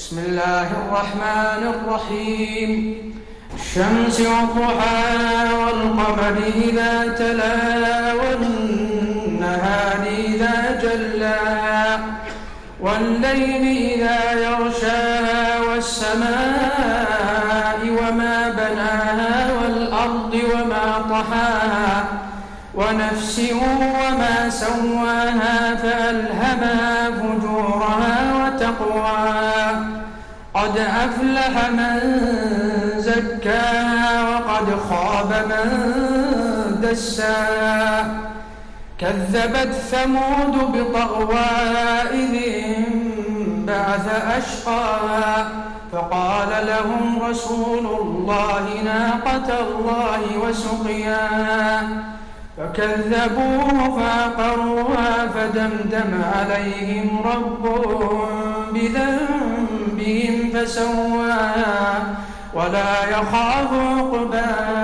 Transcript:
بسم الله الرحمن الرحيم. الشمس وضحاها والقمر إذا تلاها والنهار إذا جلاها والليل إذا يغشاها والسماء وما بناها والأرض وما طحاها. ونفس وما سواها فألهمها فجورها وتقواها. قد أفلح من زكاها وقد خاب من دساها كذبت ثمود بطغواها إذ انبعث أشقاها فقال لهم رسول الله ناقة الله وسقياها فكذبوه فعقروها فدمدم عليهم ربهم بذنبهم فسواها ولا يخاف عقباها